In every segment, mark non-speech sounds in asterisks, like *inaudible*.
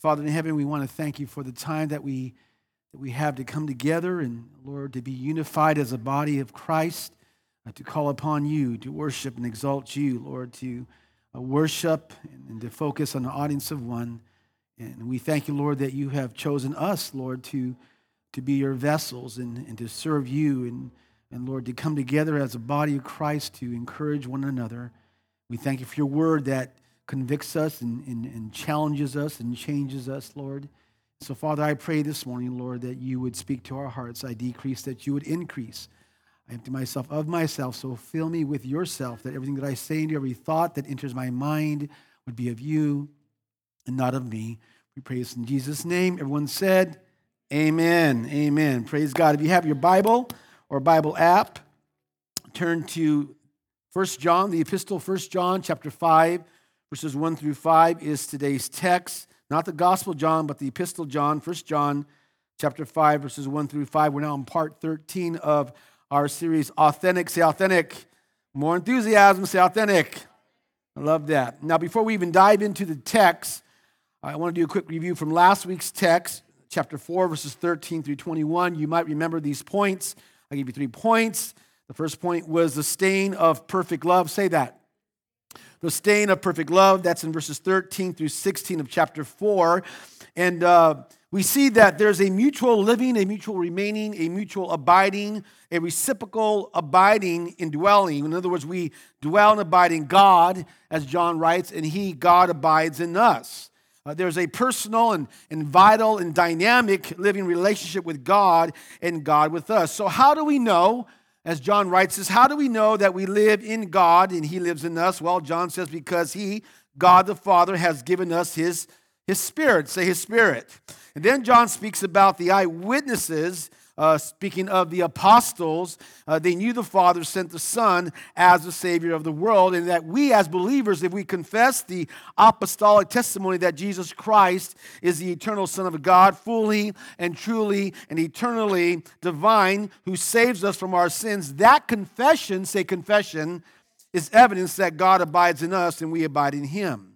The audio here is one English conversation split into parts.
Father in heaven, we want to thank you for the time that we, that we have to come together and, Lord, to be unified as a body of Christ, uh, to call upon you, to worship and exalt you, Lord, to uh, worship and, and to focus on the audience of one. And we thank you, Lord, that you have chosen us, Lord, to, to be your vessels and, and to serve you and, and, Lord, to come together as a body of Christ to encourage one another. We thank you for your word that convicts us and, and, and challenges us and changes us, Lord. So, Father, I pray this morning, Lord, that you would speak to our hearts. I decrease, that you would increase. I empty myself of myself, so fill me with yourself, that everything that I say and every thought that enters my mind would be of you and not of me. We pray this in Jesus' name. Everyone said, Amen. Amen. Praise God. If you have your Bible or Bible app, turn to 1 John, the epistle, 1 John chapter 5 verses 1 through 5 is today's text. Not the Gospel John, but the Epistle John, 1 John chapter 5, verses 1 through 5. We're now in part 13 of our series, Authentic. Say authentic. More enthusiasm, say authentic. I love that. Now, before we even dive into the text, I want to do a quick review from last week's text, chapter 4, verses 13 through 21. You might remember these points. I give you three points. The first point was the stain of perfect love. Say that the stain of perfect love. That's in verses 13 through 16 of chapter 4. And uh, we see that there's a mutual living, a mutual remaining, a mutual abiding, a reciprocal abiding in dwelling. In other words, we dwell and abide in God, as John writes, and He, God, abides in us. Uh, there's a personal and, and vital and dynamic living relationship with God and God with us. So, how do we know as John writes this, how do we know that we live in God and He lives in us? Well, John says, because He, God the Father, has given us His, his Spirit. Say His Spirit. And then John speaks about the eyewitnesses uh, speaking of the apostles, uh, they knew the Father sent the Son as the Savior of the world, and that we as believers, if we confess the apostolic testimony that Jesus Christ is the eternal Son of God, fully and truly and eternally divine, who saves us from our sins, that confession, say confession, is evidence that God abides in us and we abide in Him.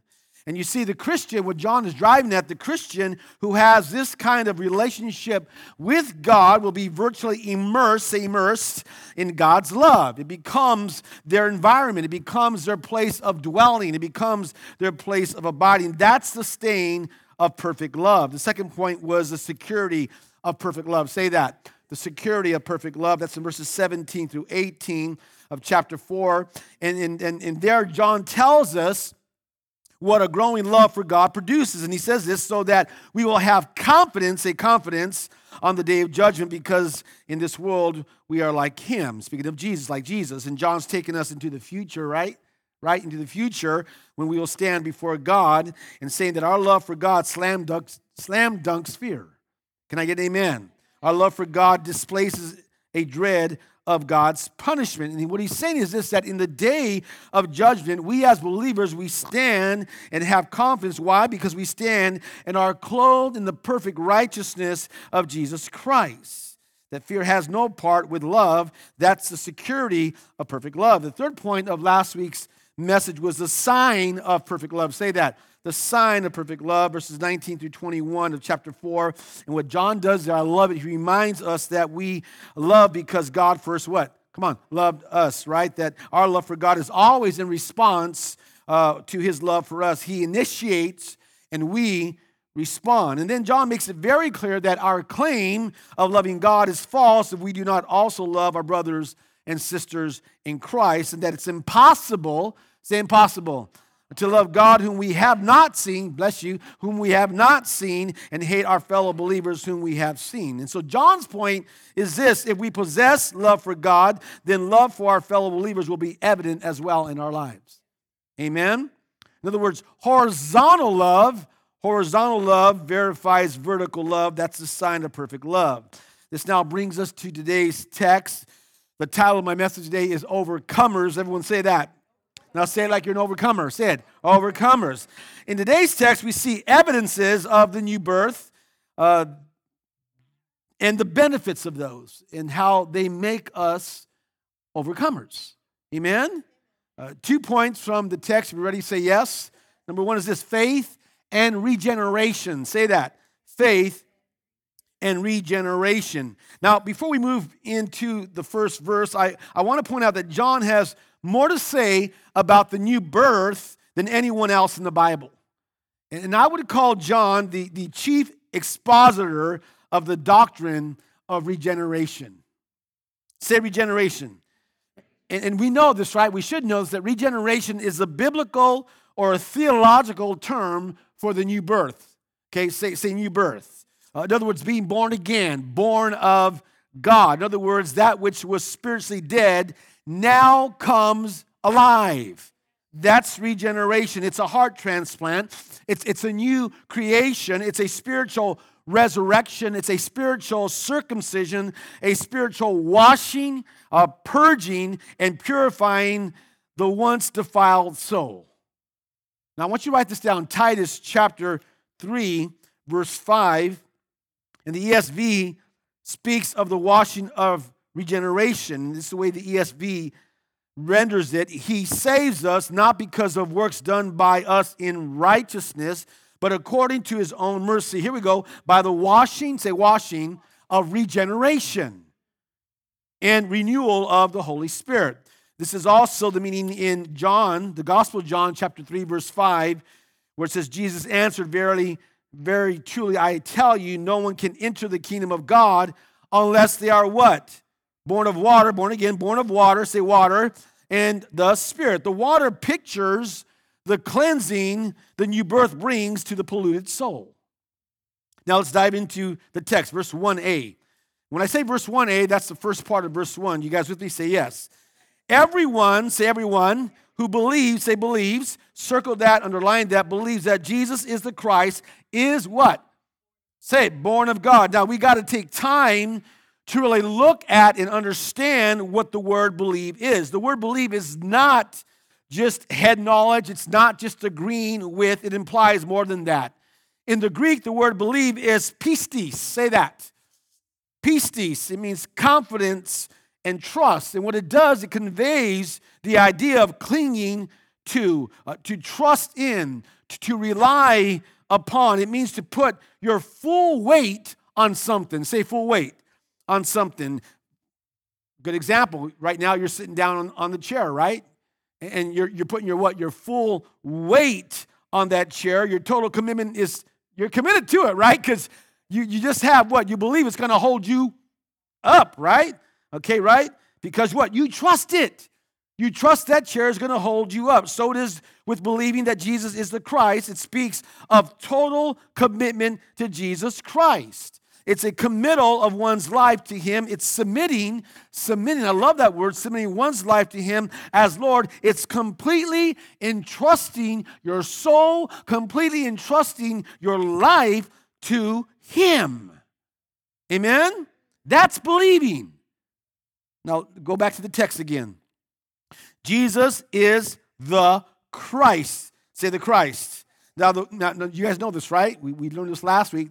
And you see, the Christian, what John is driving at, the Christian who has this kind of relationship with God will be virtually immersed, immersed in God's love. It becomes their environment, it becomes their place of dwelling, it becomes their place of abiding. That's the stain of perfect love. The second point was the security of perfect love. Say that. The security of perfect love. That's in verses 17 through 18 of chapter 4. And, and, and, and there, John tells us what a growing love for God produces. And he says this so that we will have confidence, a confidence on the day of judgment, because in this world we are like him. Speaking of Jesus, like Jesus. And John's taking us into the future, right? Right into the future when we will stand before God and saying that our love for God slam dunks, slam dunks fear. Can I get an amen? Our love for God displaces a dread of God's punishment. And what he's saying is this that in the day of judgment, we as believers, we stand and have confidence. Why? Because we stand and are clothed in the perfect righteousness of Jesus Christ. That fear has no part with love. That's the security of perfect love. The third point of last week's message was the sign of perfect love. Say that the sign of perfect love, verses 19 through 21 of chapter 4. And what John does there, I love it. He reminds us that we love because God first what? Come on, loved us, right? That our love for God is always in response uh, to his love for us. He initiates and we respond. And then John makes it very clear that our claim of loving God is false if we do not also love our brothers and sisters in Christ, and that it's impossible, say impossible, to love God whom we have not seen, bless you, whom we have not seen, and hate our fellow believers whom we have seen. And so John's point is this if we possess love for God, then love for our fellow believers will be evident as well in our lives. Amen? In other words, horizontal love, horizontal love verifies vertical love. That's the sign of perfect love. This now brings us to today's text. The title of my message today is Overcomers. Everyone say that. Now say it like you're an overcomer. Say it, overcomers. In today's text, we see evidences of the new birth uh, and the benefits of those and how they make us overcomers. Amen? Uh, two points from the text. If you're ready, say yes. Number one is this faith and regeneration. Say that faith and regeneration. Now, before we move into the first verse, I, I want to point out that John has more to say about the new birth than anyone else in the Bible. And I would call John the, the chief expositor of the doctrine of regeneration. Say regeneration. And, and we know this, right? We should know this, that regeneration is a biblical or a theological term for the new birth. Okay, say, say new birth. Uh, in other words, being born again, born of God. In other words, that which was spiritually dead now comes alive. That's regeneration. It's a heart transplant. It's, it's a new creation. It's a spiritual resurrection. It's a spiritual circumcision, a spiritual washing, a purging, and purifying the once defiled soul. Now, I want you to write this down Titus chapter 3, verse 5. And the ESV speaks of the washing of regeneration. This is the way the ESV renders it. He saves us not because of works done by us in righteousness, but according to his own mercy. Here we go. By the washing, say washing, of regeneration and renewal of the Holy Spirit. This is also the meaning in John, the Gospel of John, chapter 3, verse 5, where it says, Jesus answered, Verily, very truly, I tell you, no one can enter the kingdom of God unless they are what? Born of water, born again, born of water, say water, and the Spirit. The water pictures the cleansing the new birth brings to the polluted soul. Now let's dive into the text, verse 1a. When I say verse 1a, that's the first part of verse 1. You guys with me? Say yes. Everyone, say everyone, who believes, say believes, circle that, underline that, believes that Jesus is the Christ, is what? Say born of God. Now we got to take time to really look at and understand what the word believe is. The word believe is not just head knowledge, it's not just agreeing with, it implies more than that. In the Greek, the word believe is pistis. Say that. Pistis. It means confidence and trust. And what it does, it conveys the idea of clinging to, uh, to trust in, to, to rely upon. It means to put your full weight on something. Say full weight on something. Good example. Right now, you're sitting down on, on the chair, right? and you're, you're putting your what? Your full weight on that chair. Your total commitment is, you're committed to it, right? Because you, you just have what? You believe it's going to hold you up, right? Okay, right? Because what? You trust it. You trust that chair is going to hold you up. So it is with believing that Jesus is the Christ. It speaks of total commitment to Jesus Christ. It's a committal of one's life to Him. It's submitting, submitting. I love that word, submitting one's life to Him as Lord. It's completely entrusting your soul, completely entrusting your life to Him. Amen? That's believing. Now, go back to the text again. Jesus is the Christ. Say the Christ. Now, the, now, you guys know this, right? We, we learned this last week.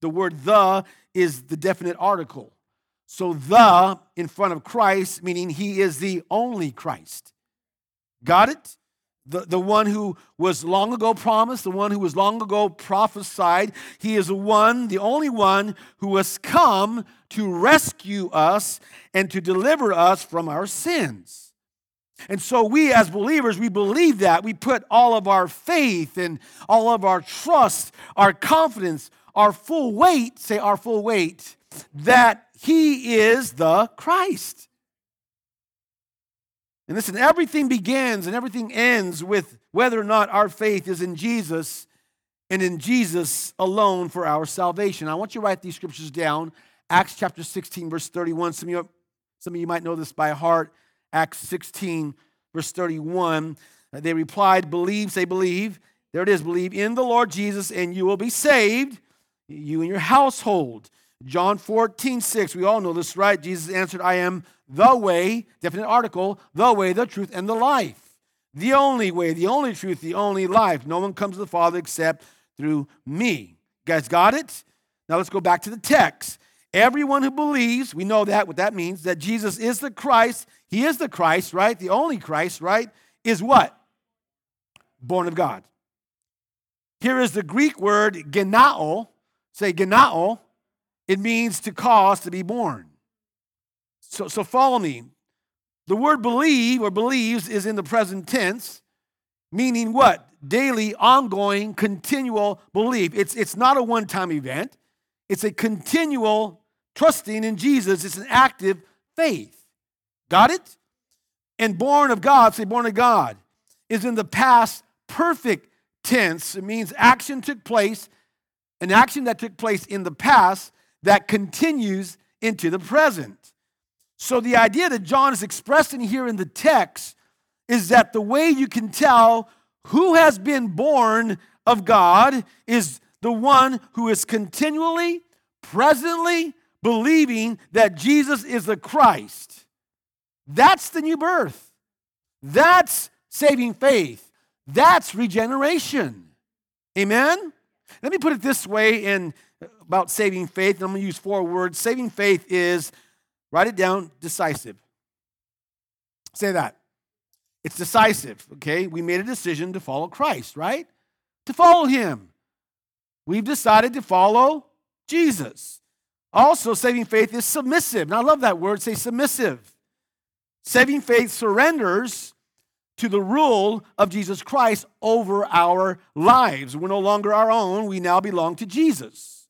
The word the is the definite article. So the in front of Christ, meaning he is the only Christ. Got it? The, the one who was long ago promised, the one who was long ago prophesied. He is the one, the only one who has come to rescue us and to deliver us from our sins. And so, we as believers, we believe that. We put all of our faith and all of our trust, our confidence, our full weight, say our full weight, that he is the Christ. And listen, everything begins and everything ends with whether or not our faith is in Jesus and in Jesus alone for our salvation. I want you to write these scriptures down. Acts chapter 16, verse 31. Some of you, some of you might know this by heart. Acts 16, verse 31. They replied, Believe, say believe. There it is, believe in the Lord Jesus, and you will be saved you and your household. John 14, 6, we all know this, right? Jesus answered, I am the way, definite article, the way, the truth, and the life. The only way, the only truth, the only life. No one comes to the Father except through me. You guys got it? Now let's go back to the text. Everyone who believes, we know that, what that means, that Jesus is the Christ, he is the Christ, right? The only Christ, right? Is what? Born of God. Here is the Greek word genao. Say genao. It means to cause to be born. So, so follow me. The word believe or believes is in the present tense, meaning what? Daily, ongoing, continual belief. It's, it's not a one time event, it's a continual trusting in Jesus. It's an active faith. Got it? And born of God, say born of God, is in the past perfect tense. It means action took place, an action that took place in the past that continues into the present. So the idea that John is expressing here in the text is that the way you can tell who has been born of God is the one who is continually, presently believing that Jesus is the Christ. That's the new birth. That's saving faith. That's regeneration. Amen? Let me put it this way in uh, about saving faith. and I'm going to use four words. Saving faith is, write it down, decisive. Say that. It's decisive, okay? We made a decision to follow Christ, right? To follow him. We've decided to follow Jesus. Also, saving faith is submissive. Now, I love that word, say submissive. Saving faith surrenders to the rule of Jesus Christ over our lives. We're no longer our own, we now belong to Jesus.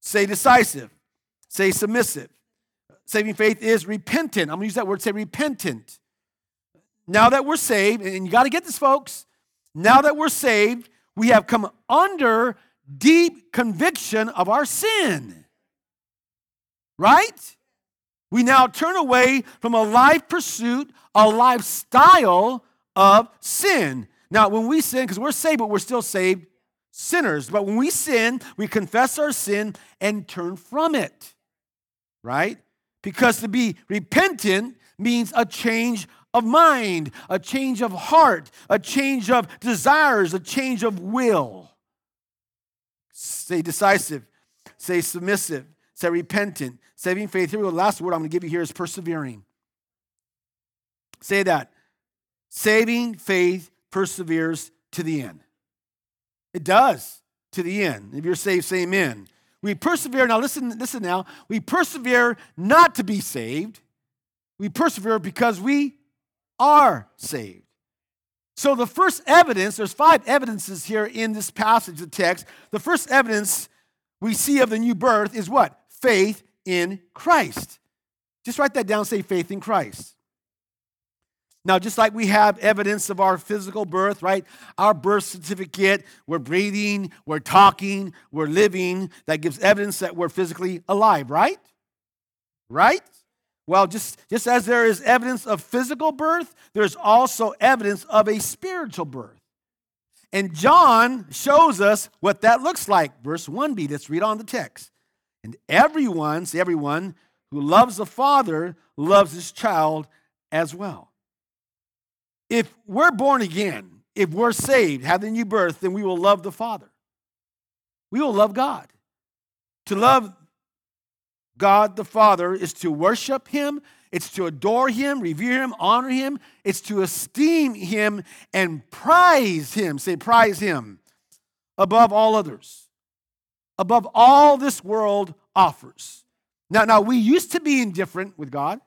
Say decisive, say submissive. Saving faith is repentant. I'm gonna use that word, say repentant. Now that we're saved, and you gotta get this, folks, now that we're saved, we have come under deep conviction of our sin. Right? We now turn away from a life pursuit, a lifestyle of sin. Now, when we sin, because we're saved, but we're still saved sinners. But when we sin, we confess our sin and turn from it. Right? Because to be repentant means a change of mind, a change of heart, a change of desires, a change of will. Say decisive, say submissive, say repentant, Saving faith. Here we go. The last word I'm going to give you here is persevering. Say that. Saving faith perseveres to the end. It does to the end. If you're saved, say amen. We persevere. Now listen, listen now. We persevere not to be saved. We persevere because we are saved. So the first evidence, there's five evidences here in this passage, the text. The first evidence we see of the new birth is what? Faith in Christ. Just write that down, say faith in Christ. Now, just like we have evidence of our physical birth, right? Our birth certificate, we're breathing, we're talking, we're living, that gives evidence that we're physically alive, right? Right? Well, just, just as there is evidence of physical birth, there's also evidence of a spiritual birth. And John shows us what that looks like. Verse 1b, let's read on the text. And everyone, say everyone, who loves the Father loves his child as well. If we're born again, if we're saved, have the new birth, then we will love the Father. We will love God. To love God the Father is to worship Him, it's to adore Him, revere Him, honor Him, it's to esteem Him and prize Him. Say, prize Him above all others above all this world offers. Now, now we used to be indifferent with God,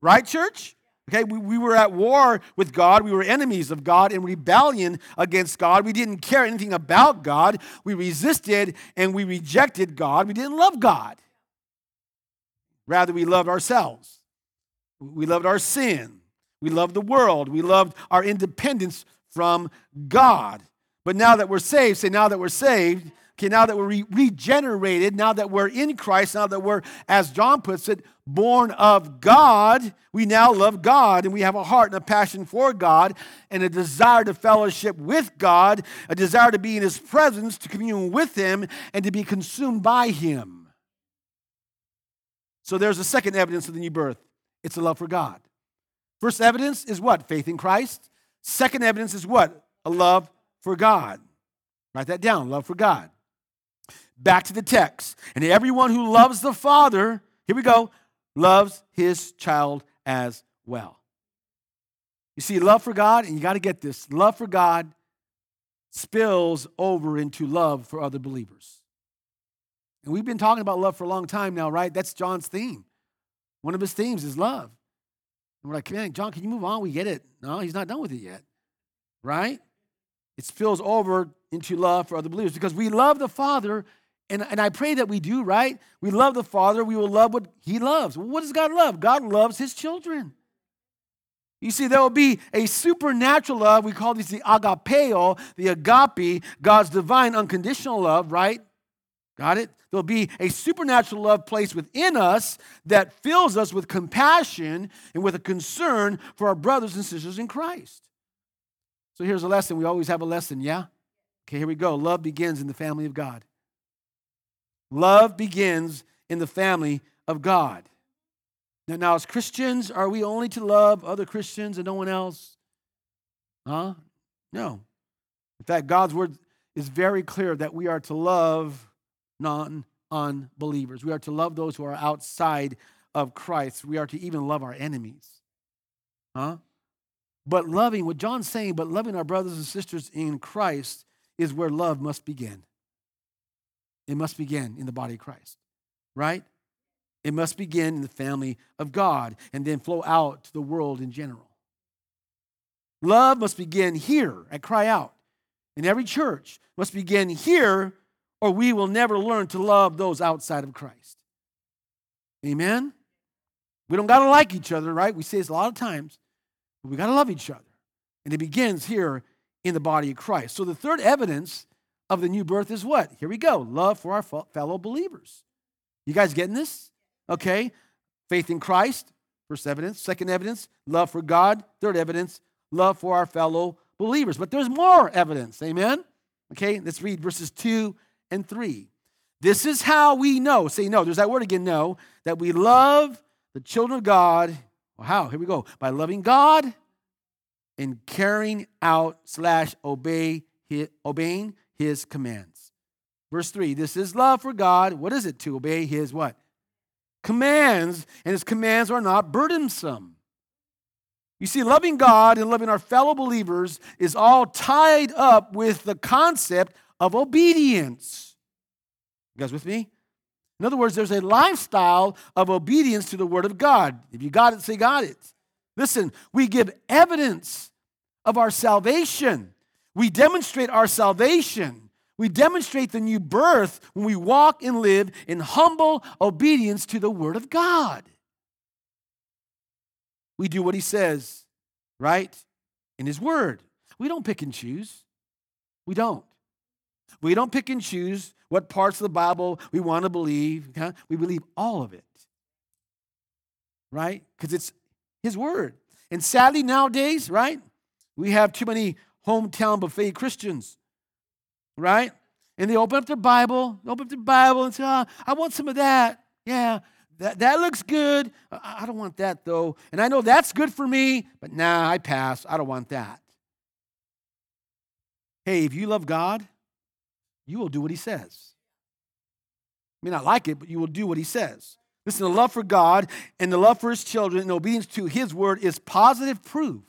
right, church? Okay, we, we were at war with God. We were enemies of God in rebellion against God. We didn't care anything about God. We resisted and we rejected God. We didn't love God. Rather, we loved ourselves. We loved our sin. We loved the world. We loved our independence from God. But now that we're saved, say, now that we're saved, Okay, now that we're re- regenerated, now that we're in Christ, now that we're, as John puts it, born of God, we now love God and we have a heart and a passion for God and a desire to fellowship with God, a desire to be in His presence, to commune with Him, and to be consumed by Him. So there's a second evidence of the new birth it's a love for God. First evidence is what? Faith in Christ. Second evidence is what? A love for God. Write that down love for God. Back to the text. And everyone who loves the Father, here we go, loves his child as well. You see, love for God, and you got to get this love for God spills over into love for other believers. And we've been talking about love for a long time now, right? That's John's theme. One of his themes is love. And we're like, man, John, can you move on? We get it. No, he's not done with it yet, right? It spills over into love for other believers because we love the Father, and, and I pray that we do, right? We love the Father, we will love what He loves. What does God love? God loves His children. You see, there will be a supernatural love. We call this the agapeo, the agape, God's divine unconditional love, right? Got it? There'll be a supernatural love placed within us that fills us with compassion and with a concern for our brothers and sisters in Christ. So here's a lesson. We always have a lesson, yeah? Okay, here we go. Love begins in the family of God. Love begins in the family of God. Now, now, as Christians, are we only to love other Christians and no one else? Huh? No. In fact, God's word is very clear that we are to love non unbelievers. We are to love those who are outside of Christ. We are to even love our enemies. Huh? But loving, what John's saying, but loving our brothers and sisters in Christ is where love must begin. It must begin in the body of Christ, right? It must begin in the family of God and then flow out to the world in general. Love must begin here at Cryy Out. In every church must begin here, or we will never learn to love those outside of Christ. Amen? We don't got to like each other, right? We say this a lot of times. We got to love each other. And it begins here in the body of Christ. So the third evidence of the new birth is what? Here we go love for our fellow believers. You guys getting this? Okay. Faith in Christ, first evidence. Second evidence, love for God. Third evidence, love for our fellow believers. But there's more evidence. Amen? Okay, let's read verses 2 and 3. This is how we know, say no, there's that word again, no, that we love the children of God how? Here we go. By loving God and carrying out slash obey obeying his commands. Verse 3, this is love for God. What is it? To obey his what? Commands. And his commands are not burdensome. You see, loving God and loving our fellow believers is all tied up with the concept of obedience. You guys with me? In other words, there's a lifestyle of obedience to the Word of God. If you got it, say, got it. Listen, we give evidence of our salvation. We demonstrate our salvation. We demonstrate the new birth when we walk and live in humble obedience to the Word of God. We do what He says, right? In His Word. We don't pick and choose. We don't. We don't pick and choose what parts of the Bible we want to believe. Huh? We believe all of it, right? Because it's His Word. And sadly, nowadays, right, we have too many hometown buffet Christians, right? And they open up their Bible, open up their Bible and say, oh, I want some of that. Yeah, that, that looks good. I, I don't want that though. And I know that's good for me, but nah, I pass. I don't want that. Hey, if you love God, you will do what he says. You may not like it, but you will do what he says. Listen, the love for God and the love for his children and obedience to his word is positive proof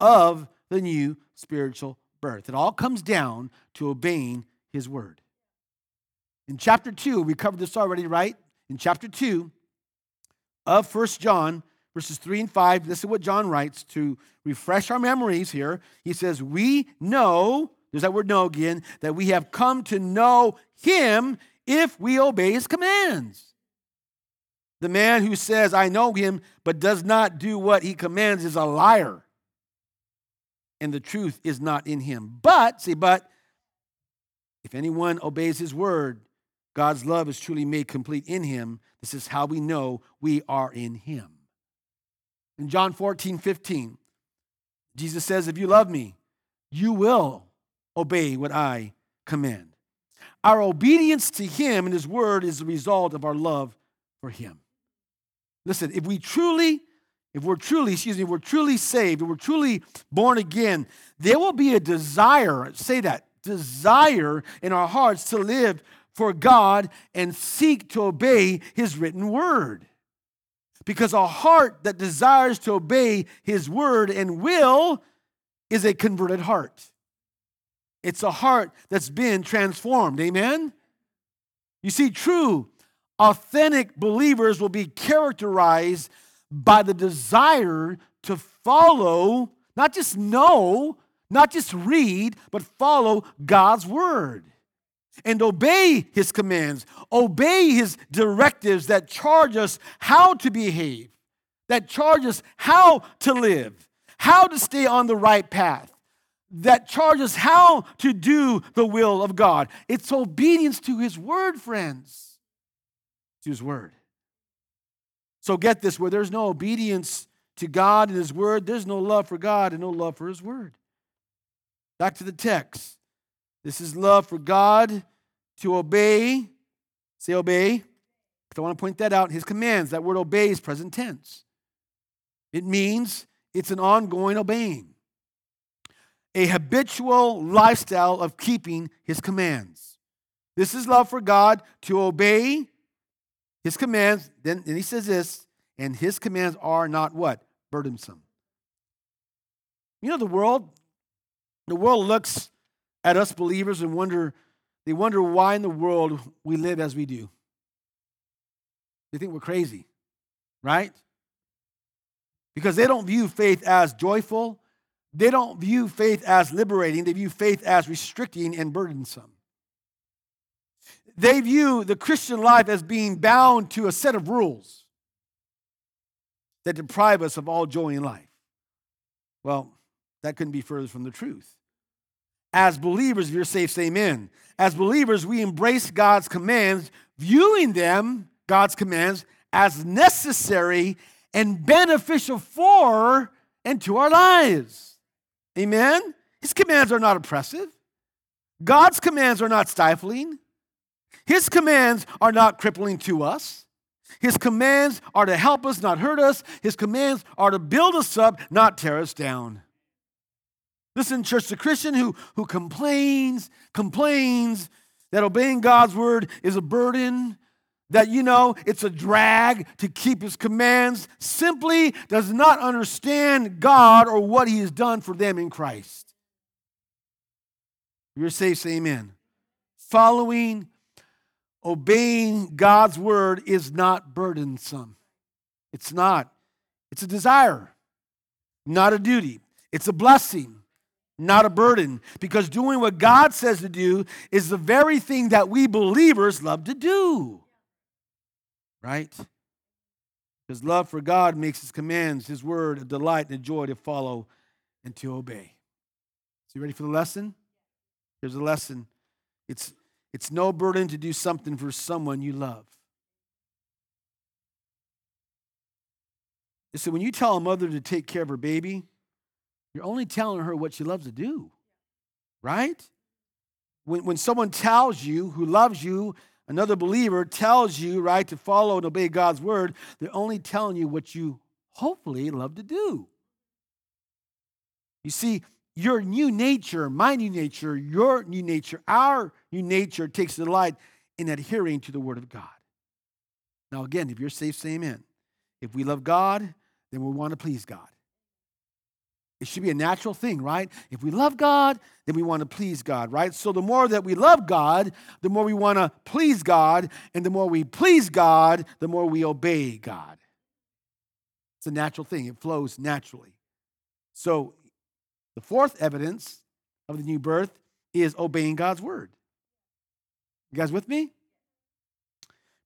of the new spiritual birth. It all comes down to obeying his word. In chapter 2, we covered this already, right? In chapter 2 of First John, verses 3 and 5, this is what John writes to refresh our memories here. He says, We know there's that word know again, that we have come to know him if we obey his commands. The man who says, I know him, but does not do what he commands is a liar. And the truth is not in him. But, see, but if anyone obeys his word, God's love is truly made complete in him. This is how we know we are in him. In John 14, 15, Jesus says, If you love me, you will obey what I command. Our obedience to Him and His word is the result of our love for Him. Listen, if we truly, if we're truly, excuse me, if we're truly saved, if we're truly born again, there will be a desire, say that, desire in our hearts to live for God and seek to obey His written word. Because a heart that desires to obey His word and will is a converted heart. It's a heart that's been transformed. Amen? You see, true, authentic believers will be characterized by the desire to follow, not just know, not just read, but follow God's word and obey his commands, obey his directives that charge us how to behave, that charge us how to live, how to stay on the right path, that charges how to do the will of God. It's obedience to his word, friends. To his word. So get this where there's no obedience to God and his word, there's no love for God and no love for his word. Back to the text. This is love for God to obey. Say obey. I want to point that out. His commands, that word obey is present tense. It means it's an ongoing obeying, a habitual lifestyle of keeping his commands. This is love for God to obey his commands. Then and he says this, and his commands are not what? Burdensome. You know, the world, the world looks at us believers and wonder, they wonder why in the world we live as we do. They think we're crazy, right? Because they don't view faith as joyful. They don't view faith as liberating. They view faith as restricting and burdensome. They view the Christian life as being bound to a set of rules that deprive us of all joy in life. Well, that couldn't be further from the truth. As believers, if you're saved, say amen. As believers, we embrace God's commands, viewing them, God's commands, as necessary and beneficial for and to our lives. Amen? His commands are not oppressive. God's commands are not stifling. His commands are not crippling to us. His commands are to help us, not hurt us. His commands are to build us up, not tear us down. Listen, church, the Christian who, who complains, complains that obeying God's word is a burden, that, you know, it's a drag to keep his commands, simply does not understand God or what he has done for them in Christ. You're saved, say amen. Following, obeying God's word is not burdensome. It's not. It's a desire, not a duty. It's a blessing not a burden. Because doing what God says to do is the very thing that we believers love to do. Right? Because love for God makes his commands, his word, a delight and a joy to follow and to obey. So you ready for the lesson? Here's the lesson. It's it's no burden to do something for someone you love. So when you tell a mother to take care of her baby, you're only telling her what she loves to do, right? When, when someone tells you, who loves you, another believer tells you, right, to follow and obey God's word, they're only telling you what you hopefully love to do. You see, your new nature, my new nature, your new nature, our new nature takes delight in adhering to the word of God. Now, again, if you're safe, say amen. If we love God, then we want to please God. It should be a natural thing, right? If we love God, then we want to please God, right? So the more that we love God, the more we want to please God. And the more we please God, the more we obey God. It's a natural thing, it flows naturally. So the fourth evidence of the new birth is obeying God's word. You guys with me?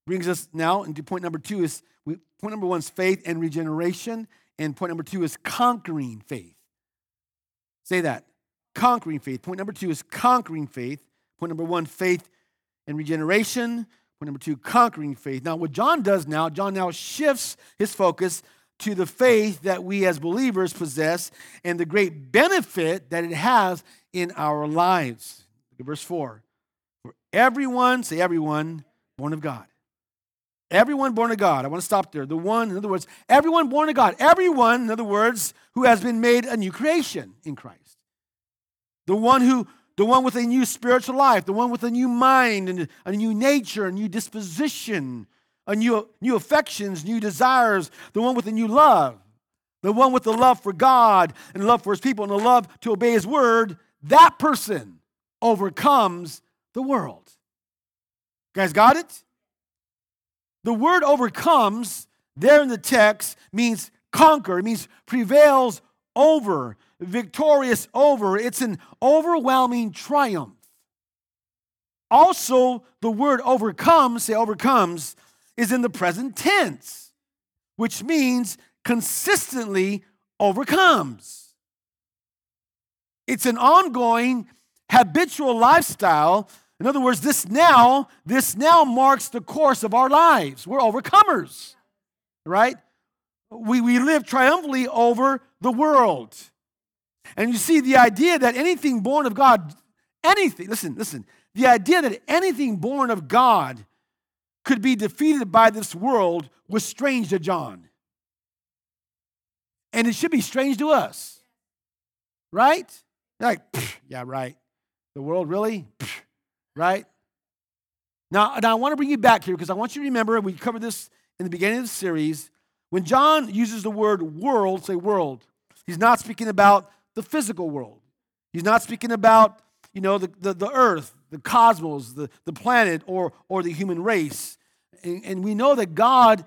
Brings us now into point number two is point number one is faith and regeneration, and point number two is conquering faith. Say that. Conquering faith. Point number two is conquering faith. Point number one, faith and regeneration. Point number two, conquering faith. Now, what John does now, John now shifts his focus to the faith that we as believers possess and the great benefit that it has in our lives. Look at verse 4. For everyone, say everyone, born of God. Everyone born of God. I want to stop there. The one, in other words, everyone born of God. Everyone, in other words, who has been made a new creation in Christ. The one who, the one with a new spiritual life, the one with a new mind and a new nature, a new disposition, a new, new affections, new desires, the one with a new love, the one with the love for God and love for his people and the love to obey his word, that person overcomes the world. You guys got it? The word overcomes there in the text means conquer, it means prevails over, victorious over. It's an overwhelming triumph. Also, the word overcome, say overcomes, is in the present tense, which means consistently overcomes. It's an ongoing habitual lifestyle. In other words, this now, this now marks the course of our lives. We're overcomers, right? We, we live triumphantly over the world. And you see the idea that anything born of God, anything, listen, listen, the idea that anything born of God could be defeated by this world was strange to John. And it should be strange to us. Right? Like, yeah, right. The world really? right? Now, now I want to bring you back here because I want you to remember, we covered this in the beginning of the series. When John uses the word world, say world, he's not speaking about the physical world. He's not speaking about, you know, the, the, the earth, the cosmos, the, the planet, or, or the human race. And, and we know that God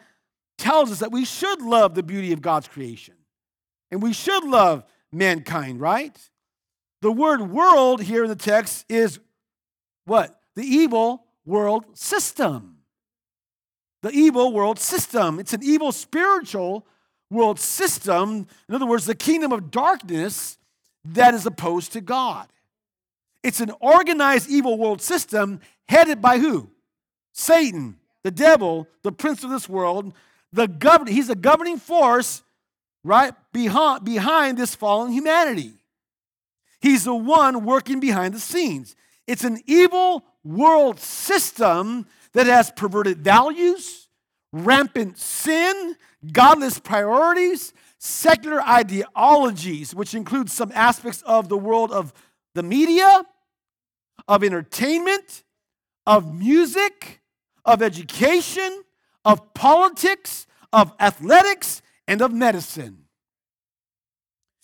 tells us that we should love the beauty of God's creation. And we should love mankind, right? The word world here in the text is what? The evil world system. The evil world system. It's an evil spiritual world system. In other words, the kingdom of darkness that is opposed to God. It's an organized evil world system headed by who? Satan, the devil, the prince of this world. The govern- he's a governing force, right, behind, behind this fallen humanity. He's the one working behind the scenes. It's an evil world system that has perverted values, rampant sin, godless priorities, secular ideologies, which includes some aspects of the world of the media, of entertainment, of music, of education, of politics, of athletics, and of medicine.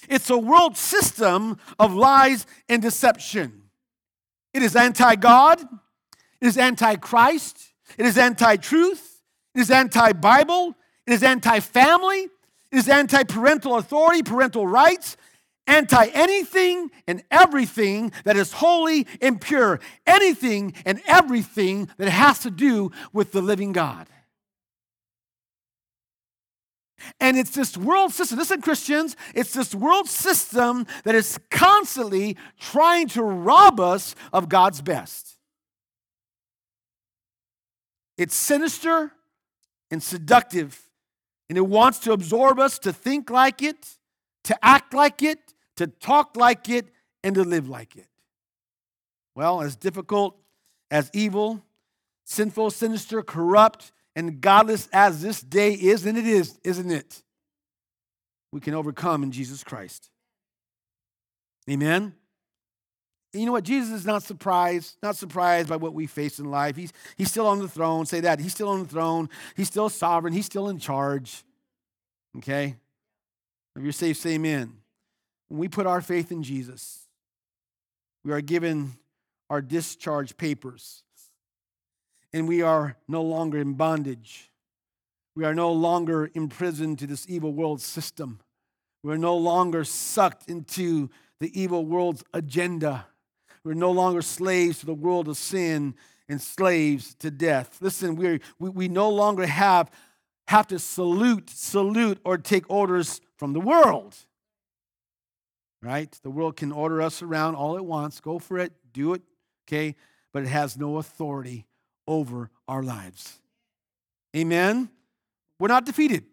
It's a world system of lies and deception. It is anti God, it is anti Christ, it is anti truth, it is anti Bible, it is anti family, it is anti parental authority, parental rights, anti anything and everything that is holy and pure, anything and everything that has to do with the living God. And it's this world system, listen, Christians, it's this world system that is constantly trying to rob us of God's best. It's sinister and seductive, and it wants to absorb us to think like it, to act like it, to talk like it, and to live like it. Well, as difficult as evil, sinful, sinister, corrupt, and godless as this day is, and it is, isn't it? We can overcome in Jesus Christ. Amen. You know what? Jesus is not surprised, not surprised by what we face in life. He's, he's still on the throne. Say that. He's still on the throne. He's still sovereign. He's still in charge. Okay? If you're safe, say amen. When we put our faith in Jesus, we are given our discharge papers and we are no longer in bondage. We are no longer imprisoned to this evil world system. We're no longer sucked into the evil world's agenda. We're no longer slaves to the world of sin and slaves to death. Listen, we we, we no longer have, have to salute, salute, or take orders from the world. Right? The world can order us around all it wants. Go for it, do it, okay? But it has no authority over our lives. Amen? We're not defeated.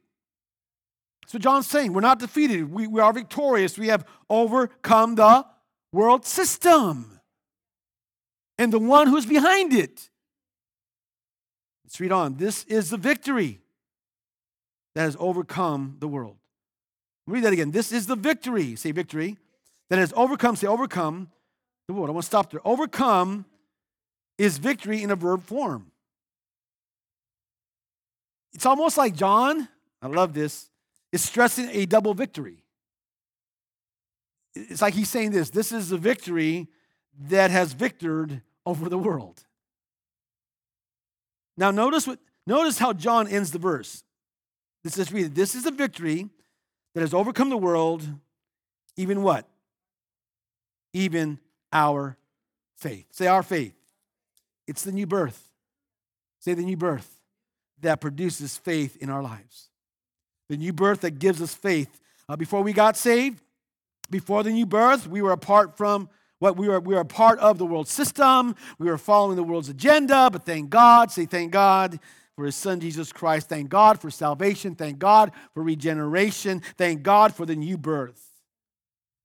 So John's saying we're not defeated. We, we are victorious. We have overcome the world system and the one who's behind it. Let's read on. This is the victory that has overcome the world. Read that again. This is the victory. Say victory. That has overcome, say overcome the world. I want to stop there. Overcome is victory in a verb form. It's almost like John, I love this, is stressing a double victory. It's like he's saying this this is the victory that has victored over the world. Now notice what notice how John ends the verse. This is read this is a victory that has overcome the world, even what? Even our faith. Say our faith. It's the new birth. Say the new birth that produces faith in our lives. The new birth that gives us faith. Uh, before we got saved, before the new birth, we were apart from what we were, we were part of the world system. We were following the world's agenda, but thank God, say thank God for his son Jesus Christ. Thank God for salvation. Thank God for regeneration. Thank God for the new birth.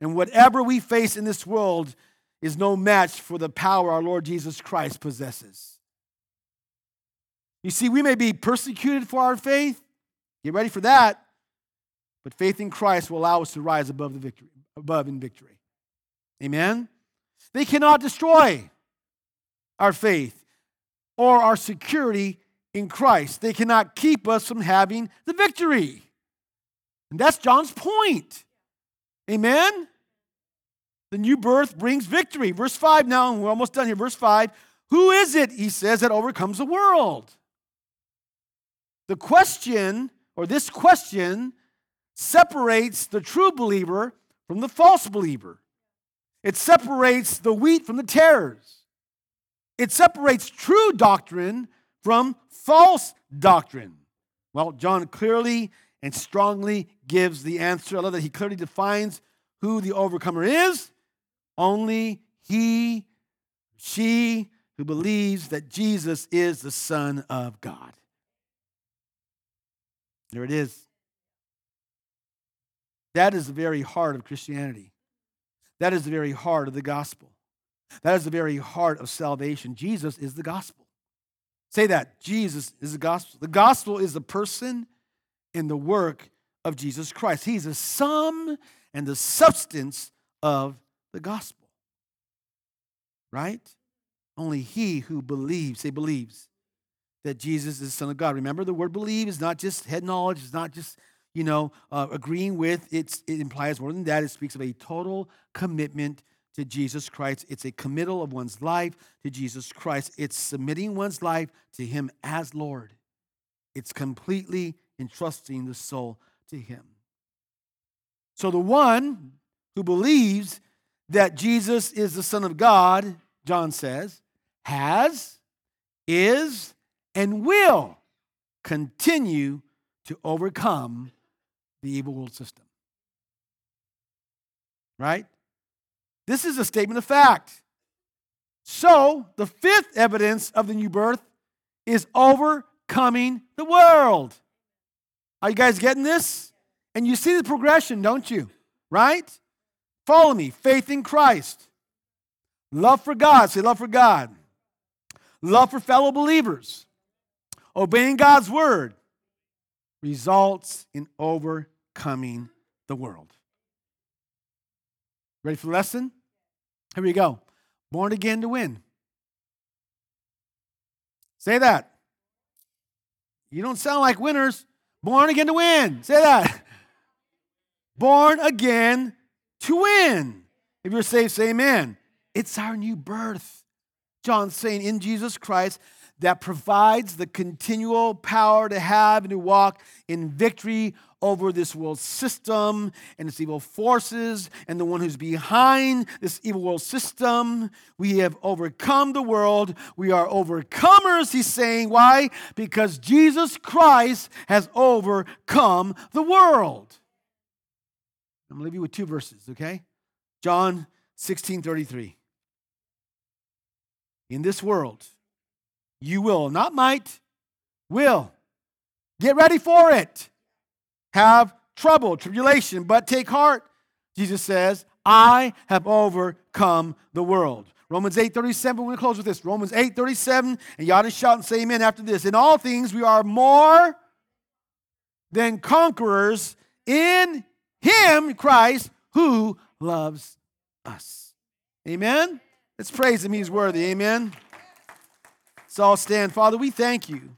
And whatever we face in this world is no match for the power our Lord Jesus Christ possesses. You see, we may be persecuted for our faith. Get ready for that. But faith in Christ will allow us to rise above the victory, above in victory. Amen. They cannot destroy our faith or our security in Christ. They cannot keep us from having the victory. And that's John's point. Amen? The new birth brings victory. Verse 5 now, we're almost done here. Verse 5 Who is it, he says, that overcomes the world? The question, or this question, separates the true believer from the false believer. It separates the wheat from the tares. It separates true doctrine from false doctrine. Well, John clearly and strongly gives the answer. I love that he clearly defines who the overcomer is. Only he, she who believes that Jesus is the Son of God. There it is. That is the very heart of Christianity. That is the very heart of the gospel. That is the very heart of salvation. Jesus is the gospel. Say that. Jesus is the gospel. The gospel is the person and the work of Jesus Christ. He's the sum and the substance of the gospel. Right? Only he who believes, say believes, that Jesus is the Son of God. Remember, the word believe is not just head knowledge, it's not just you know, uh, agreeing with, it implies more than that. It speaks of a total commitment to Jesus Christ. It's a committal of one's life to Jesus Christ. It's submitting one's life to Him as Lord. It's completely entrusting the soul to Him. So the one who believes that Jesus is the Son of God, John says, has, is, and will continue to overcome the evil world system. Right? This is a statement of fact. So, the fifth evidence of the new birth is overcoming the world. Are you guys getting this? And you see the progression, don't you? Right? Follow me. Faith in Christ. Love for God. Say love for God. Love for fellow believers. Obeying God's word results in over coming the world. Ready for the lesson? Here we go. Born again to win. Say that. You don't sound like winners. Born again to win. Say that. *laughs* Born again to win. If you're saved, say amen. It's our new birth. John's saying in Jesus Christ, that provides the continual power to have and to walk in victory over this world system and its evil forces and the one who's behind this evil world system. We have overcome the world. We are overcomers, he's saying. Why? Because Jesus Christ has overcome the world. I'm going to leave you with two verses, okay? John 16 33. In this world, you will, not might, will. Get ready for it. Have trouble, tribulation, but take heart. Jesus says, I have overcome the world. Romans 8 37, we're to close with this. Romans 8 37, and ought to shout and say amen after this. In all things, we are more than conquerors in Him, Christ, who loves us. Amen? Let's praise Him. He's worthy. Amen. Let's all stand. Father, we thank you